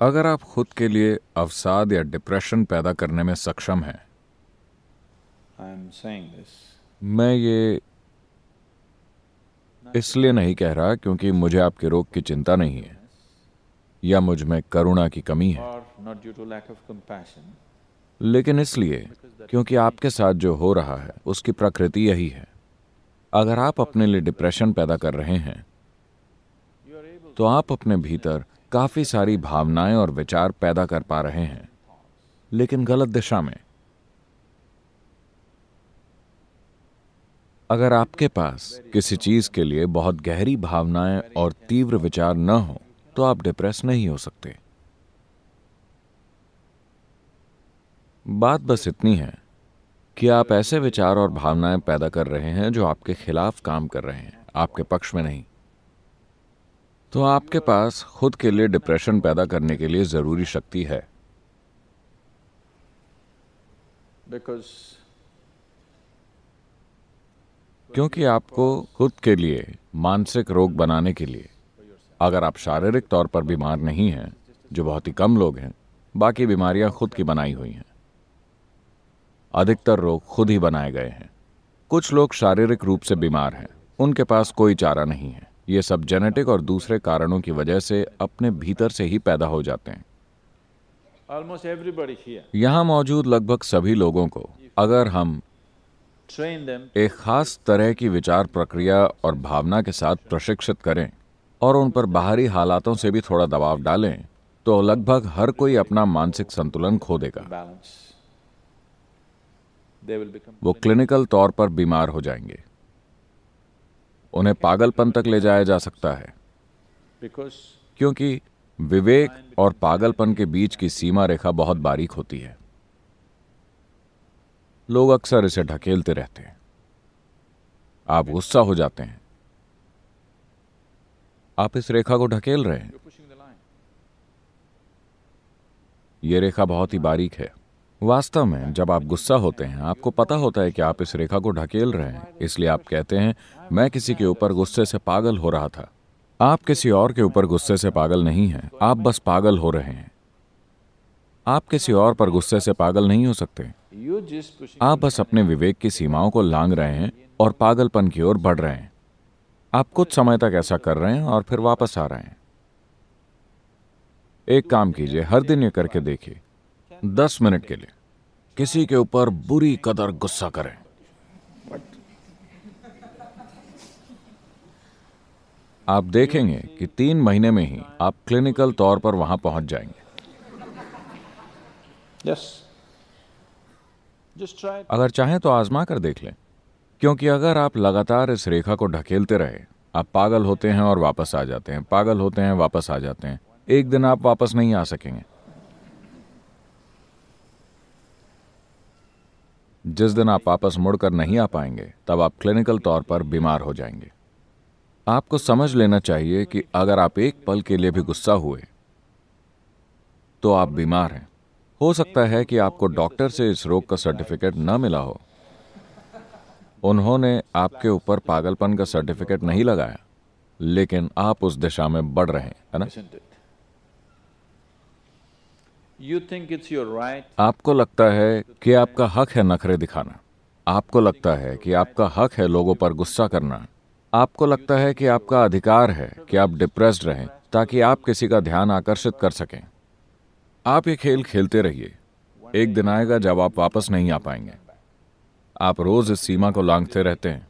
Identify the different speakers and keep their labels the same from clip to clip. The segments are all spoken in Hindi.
Speaker 1: अगर आप खुद के लिए अवसाद या डिप्रेशन पैदा करने में सक्षम हैं. मैं ये इसलिए नहीं कह रहा क्योंकि मुझे आपके रोग की चिंता नहीं है या मुझमें करुणा की कमी है। लेकिन इसलिए क्योंकि आपके साथ जो हो रहा है उसकी प्रकृति यही है। अगर आप अपने लिए डिप्रेशन पैदा कर रहे हैं तो आप अपने भीतर काफ़ी सारी भावनाएँ और विचार पैदा कर पा रहे हैं। लेकिन गलत दिशा में। अगर आपके पास किसी चीज़ के लिए बहुत गहरी भावनाएँ और तीव्र विचार न हो तो आप डिप्रेस नहीं हो सकते। बात बस इतनी है कि आप ऐसे विचार और भावनाएँ पैदा कर रहे हैं जो आपके खिलाफ काम कर रहे हैं, आपके पक्ष में नहीं। तो आपके पास खुद के लिए डिप्रेशन पैदा करने के लिए ज़रूरी शक्ति है। क्योंकि आपको खुद के लिए मानसिक रोग बनाने के लिए अगर आप शारीरिक तौर पर बीमार नहीं हैं जो बहुत ही कम लोग हैं बाकी बीमारियाँ खुद की बनाई हुई हैं। अधिकतर रोग खुद ही बनाए गए हैं। कुछ लोग शारीरिक रूप से बीमार हैं उनके पास कोई चारा नहीं है। ये सब जेनेटिक और दूसरे कारणों की वजह से अपने भीतर से ही पैदा हो जाते हैं। यहाँ मौजूद लगभग सभी लोगों को अगर हम एक खास तरह की विचार प्रक्रिया और भावना के साथ प्रशिक्षित करें और उन पर बाहरी हालातों से भी थोड़ा दबाव डालें तो लगभग हर कोई अपना मानसिक संतुलन खो देगा। वो क्लिनिकल तौर पर बीमार हो जाएँगे। उन्हें पागलपन तक ले जाया जा सकता है। क्योंकि विवेक और पागलपन के बीच की सीमा रेखा बहुत बारीक होती है। लोग अक्सर इसे ढकेलते रहते हैं। आप गुस्सा हो जाते हैं। आप इस रेखा को ढकेल रहे हैं।
Speaker 2: you're pushing the line.
Speaker 1: ये रेखा बहुत ही बारीक है। वास्तव में, जब आप गुस्सा होते हैं, आपको पता होता है कि आप इस रेखा को ढकेल रहे हैं, इसलिए आप कहते हैं, मैं किसी के ऊपर गुस्से से पागल हो रहा था। आप किसी और के ऊपर गुस्से से पागल नहीं हैं, आप बस पागल हो रहे हैं। आप किसी और पर गुस्से से पागल नहीं हो सकते। आप बस अपने विवेक की सीमाओं को लांग रहे हैं और पागलपन की ओर बढ़ रहे हैं। आप कुछ समय तक ऐसा कर रहे हैं और फिर वापस आ रहे हैं। एक काम कीजिए, हर दिन ये करके देखिए। दस मिनट के लिए। किसी के ऊपर बुरी कदर गुस्सा करें। आप देखेंगे कि तीन महीने में ही आप क्लिनिकल तौर पर वहाँ पहुँच जाएँगे।
Speaker 2: Yes.
Speaker 1: अगर चाहें तो आजमा कर देख लें क्योंकि अगर आप लगातार इस रेखा को ढकेलते रहे आप पागल होते हैं और वापस आ जाते हैं पागल होते हैं वापस आ जाते हैं। एक दिन आप वापस नहीं आ सकेंगे। जिस दिन आप वापस मुड़कर नहीं आ पाएँगे, तब आप क्लिनिकल तौर पर बीमार हो जाएँगे। आपको समझ लेना चाहिए कि अगर आप एक पल के लिए भी गुस्सा हुए तो आप बीमार हैं। हो सकता है कि आपको डॉक्टर से इस रोग का सर्टिफिकेट न मिला हो। उन्होंने आपके ऊपर पागलपन का सर्टिफिकेट नहीं लगाया, लेकिन आप उस दिशा में बढ़ रहे हैं, है ना? आपको लगता है कि आपका हक है नखरे दिखाना। आपको लगता है कि आपका हक है लोगों पर गुस्सा करना। आपको लगता है कि आपका अधिकार है कि आप डिप्रेस्ड रहें, ताकि आप किसी का ध्यान आकर्षित कर सकें। आप ये खेल खेलते रहिए। एक दिन आएगा जब आप वापस नहीं आ पाएँगे। आप रोज इस सीमा को लांघते रहते हैं।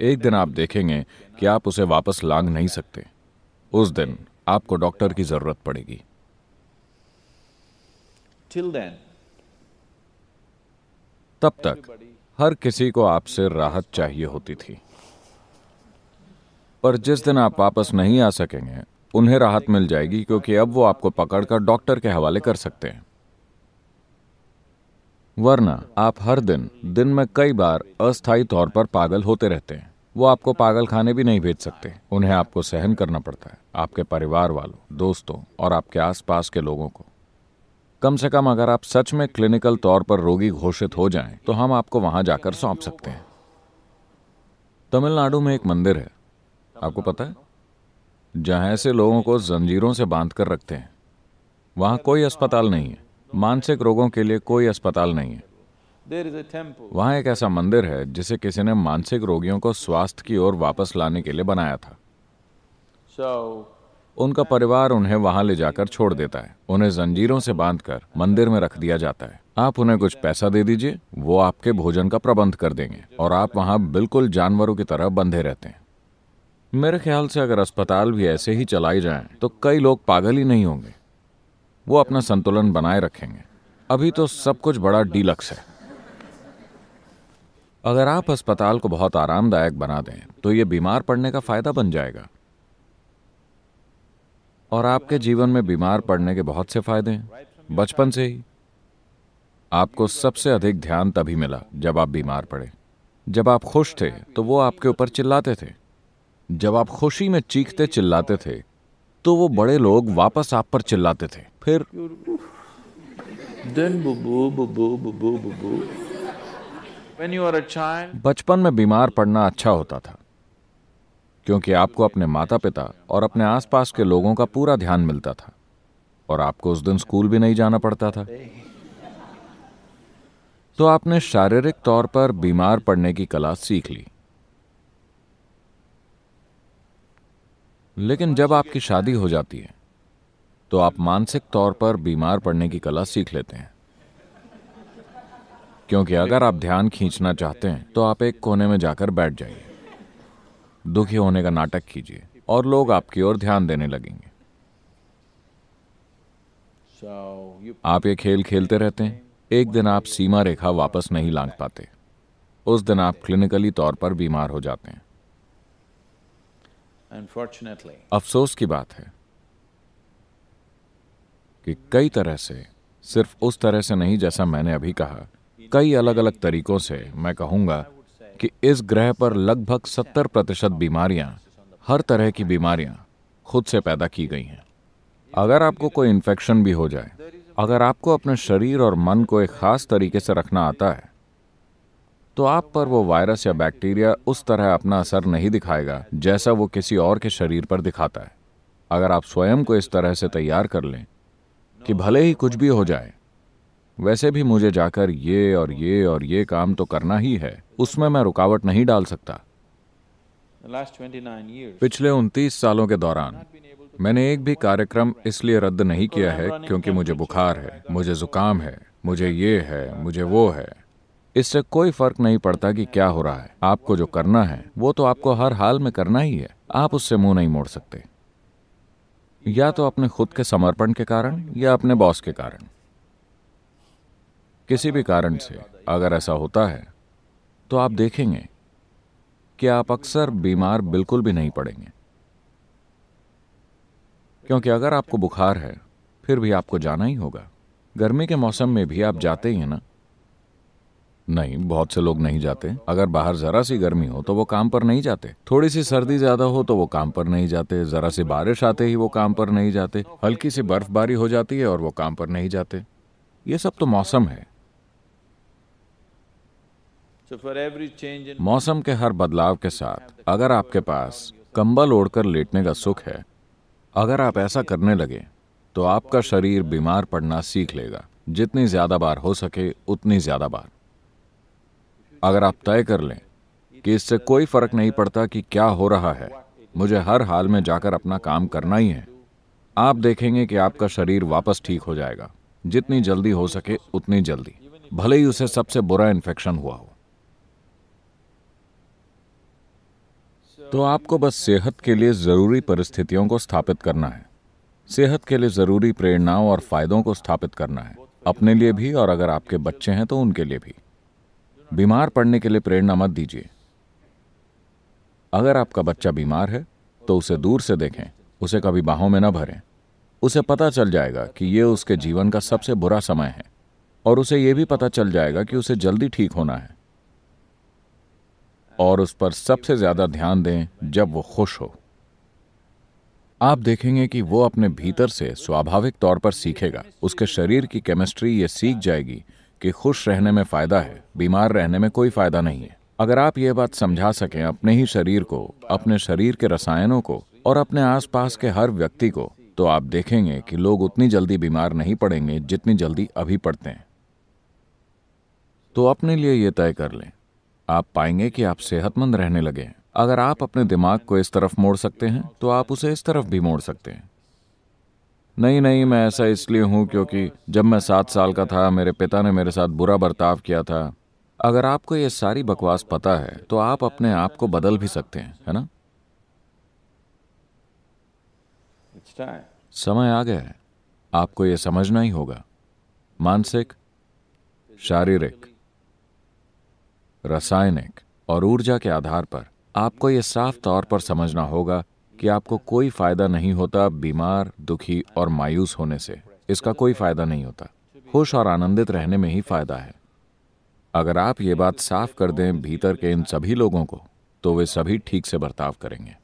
Speaker 1: एक दिन आप देखेंगे कि आप उसे वापस लांघ नहीं सकते। उस दिन आपको डॉक्टर की ज़रूरत पड़ेगी। तब तक हर किसी को आपसे राहत चाहिए होती थी। पर जिस दिन आप वापस नहीं आ सकेंगे उन्हें राहत मिल जाएगी क्योंकि अब वो आपको पकड़कर डॉक्टर के हवाले कर सकते हैं। वरना आप हर दिन दिन में कई बार अस्थायी तौर पर पागल होते रहते हैं। वो आपको पागल खाने भी नहीं भेज सकते। उन्हें आपको सहन करना पड़ता है आपके परिवार वालों दोस्तों और आपके आसपास के लोगों को। कम से कम अगर आप सच में क्लिनिकल तौर पर रोगी घोषित हो जाएँ तो हम आपको वहाँ जाकर सौंप सकते हैं। तमिलनाडु में एक मंदिर है। आपको पता है? जहाँ से लोगों को जंजीरों से बाँध कर रखते हैं। वहाँ कोई अस्पताल नहीं है। मानसिक रोगों के लिए कोई अस्पताल नहीं है. वहाँ एक ऐसा मंदिर है जिसे किसी ने मानसिक रोगियों को स्वास्थ्य की ओर वापस लाने के लिए बनाया था।
Speaker 2: So,
Speaker 1: उनका परिवार उन्हें वहाँ ले जाकर छोड़ देता है। उन्हें जंजीरों से बांधकर मंदिर में रख दिया जाता है। आप उन्हें कुछ पैसा दे दीजिए, वो आपके भोजन का प्रबंध कर देंगे और आप वहाँ बिल्कुल जानवरों की तरह बंधे रहते हैं। मेरे ख्याल से अगर अस्पताल भी ऐसे ही चलाई जाएँ तो कई लोग पागल ही नहीं होंगे। वो अपना संतुलन बनाए रखेंगे। अभी तो सब कुछ बड़ा डीलक्स है। अगर आप अस्पताल को बहुत आरामदायक बना दें तो ये बीमार पड़ने का फ़ायदा बन जाएगा। और आपके जीवन में बीमार पड़ने के बहुत से फ़ायदे हैं। बचपन से ही। आपको सबसे अधिक ध्यान तभी मिला जब आप बीमार पड़े। जब आप खुश थे तो वो आपके ऊपर चिल्लाते थे। जब आप खुशी में चीखते चिल्लाते थे तो वो बड़े लोग वापस आप पर चिल्लाते थे। फिर बचपन में बीमार पड़ना अच्छा होता था। क्योंकि आपको अपने माता पिता और अपने आसपास के लोगों का पूरा ध्यान मिलता था और आपको उस दिन स्कूल भी नहीं जाना पड़ता था। तो आपने शारीरिक तौर पर बीमार पड़ने की कला सीख ली। लेकिन जब आपकी शादी हो जाती है तो आप मानसिक तौर पर बीमार पड़ने की कला सीख लेते हैं। क्योंकि अगर आप ध्यान खींचना चाहते हैं तो आप एक कोने में जाकर बैठ जाइए। दुखी होने का नाटक कीजिए और लोग आपकी ओर ध्यान देने लगेंगे। आप ये खेल खेलते रहते हैं। एक दिन आप सीमा रेखा वापस नहीं लांग पाते। उस दिन आप क्लिनिकली तौर पर बीमार हो जाते हैं। अफसोस की बात है कि कई तरह से सिर्फ़ उस तरह से नहीं जैसा मैंने अभी कहा कई अलग अलग तरीकों से मैं कहूँगा कि इस ग्रह पर लगभग सत्तर प्रतिशत बीमारियाँ, हर तरह की बीमारियाँ खुद से पैदा की गई हैं। अगर आपको कोई इन्फेक्शन भी हो जाए, अगर आपको अपने शरीर और मन को एक खास तरीके से रखना आता है तो आप पर वो वायरस या बैक्टीरिया उस तरह अपना असर नहीं दिखाएगा जैसा वो किसी और के शरीर पर दिखाता है। अगर आप स्वयं को इस तरह से तैयार कर लें कि भले ही कुछ भी हो जाए वैसे भी मुझे जाकर ये और ये और ये काम तो करना ही है। उसमें मैं रुकावट नहीं डाल सकता।
Speaker 2: The 29
Speaker 1: पिछले उनतीस सालों के दौरान मैंने एक भी कार्यक्रम इसलिए रद्द नहीं किया है क्योंकि मुझे बुखार है मुझे जुकाम है मुझे ये है मुझे वो है। इससे कोई फ़र्क नहीं पड़ता कि क्या हो रहा है। आपको जो करना है वो तो आपको हर हाल में करना ही है। आप उससे मुँह नहीं मोड़ सकते। या तो अपने खुद के समर्पण के कारण या अपने बॉस के कारण। किसी भी कारण से अगर ऐसा होता है तो आप देखेंगे कि आप अक्सर बीमार बिल्कुल भी नहीं पड़ेंगे। क्योंकि अगर आपको बुखार है, फिर भी आपको जाना ही होगा। गर्मी के मौसम में भी आप जाते ही हैं ना? नहीं, बहुत से लोग नहीं जाते। अगर बाहर जरा सी गर्मी हो तो वो काम पर नहीं जाते। थोड़ी सी सर्दी ज़्यादा हो तो वो काम पर नहीं जाते। जरा सी बारिश आते ही वो काम पर नहीं जाते। हल्की सी बर्फबारी हो जाती है और वो काम पर नहीं जाते। ये सब तो मौसम है। मौसम के हर बदलाव के साथ, अगर आपके पास कंबल ओढ़कर लेटने का सुख है, अगर आप ऐसा करने लगे तो आपका शरीर बीमार पड़ना सीख लेगा। जितनी ज़्यादा बार हो सके, उतनी ज़्यादा बार। अगर आप तय कर लें कि इससे कोई फ़र्क नहीं पड़ता कि क्या हो रहा है, मुझे हर हाल में जाकर अपना काम करना ही है, आप देखेंगे कि आपका शरीर वापस ठीक हो जाएगा। जितनी जल्दी हो सके, उतनी जल्दी। भले ही उसे सबसे बुरा इन्फेक्शन हुआ हो। तो आपको बस सेहत के लिए ज़रूरी परिस्थितियों को स्थापित करना है। सेहत के लिए ज़रूरी प्रेरणाओं और फायदों को स्थापित करना है। अपने लिए भी और अगर आपके बच्चे हैं तो उनके लिए भी। बीमार पड़ने के लिए प्रेरणा मत दीजिए। अगर आपका बच्चा बीमार है तो उसे दूर से देखें। उसे कभी बाहों में न भरें। उसे पता चल जाएगा कि ये उसके जीवन का सबसे बुरा समय है। और उसे यह भी पता चल जाएगा कि उसे जल्दी ठीक होना है। और उस पर सबसे ज़्यादा ध्यान दें जब वो खुश हो। आप देखेंगे कि वो अपने भीतर से स्वाभाविक तौर पर सीखेगा। उसके शरीर की केमिस्ट्री ये सीख जाएगी कि खुश रहने में फ़ायदा है, बीमार रहने में कोई फ़ायदा नहीं है। अगर आप ये बात समझा सकें अपने ही शरीर को, अपने शरीर के रसायनों को और अपने आसपास के हर व्यक्ति को तो आप देखेंगे कि लोग उतनी जल्दी बीमार नहीं पड़ेंगे जितनी जल्दी अभी पड़ते हैं। तो अपने लिए यह तय कर लें। आप पाएँगे कि आप सेहतमंद रहने लगे हैं। अगर आप अपने दिमाग को इस तरफ़ मोड़ सकते हैं तो आप उसे इस तरफ़ भी मोड़ सकते हैं। नहीं नहीं मैं ऐसा इसलिए हूँ क्योंकि जब मैं सात साल का था मेरे पिता ने मेरे साथ बुरा बर्ताव किया था। अगर आपको ये सारी बकवास पता है तो आप अपने आप को बदल भी सकते हैं है ना? समय आ गया है। आपको यह समझना ही होगा। मानसिक शारीरिक रासायनिक और ऊर्जा के आधार पर आपको यह साफ़ तौर पर समझना होगा कि आपको कोई फ़ायदा नहीं होता बीमार, दुखी और मायूस होने से। इसका कोई फ़ायदा नहीं होता। खुश और आनंदित रहने में ही फ़ायदा है। अगर आप ये बात साफ़ कर दें भीतर के इन सभी लोगों को तो वे सभी ठीक से बर्ताव करेंगे।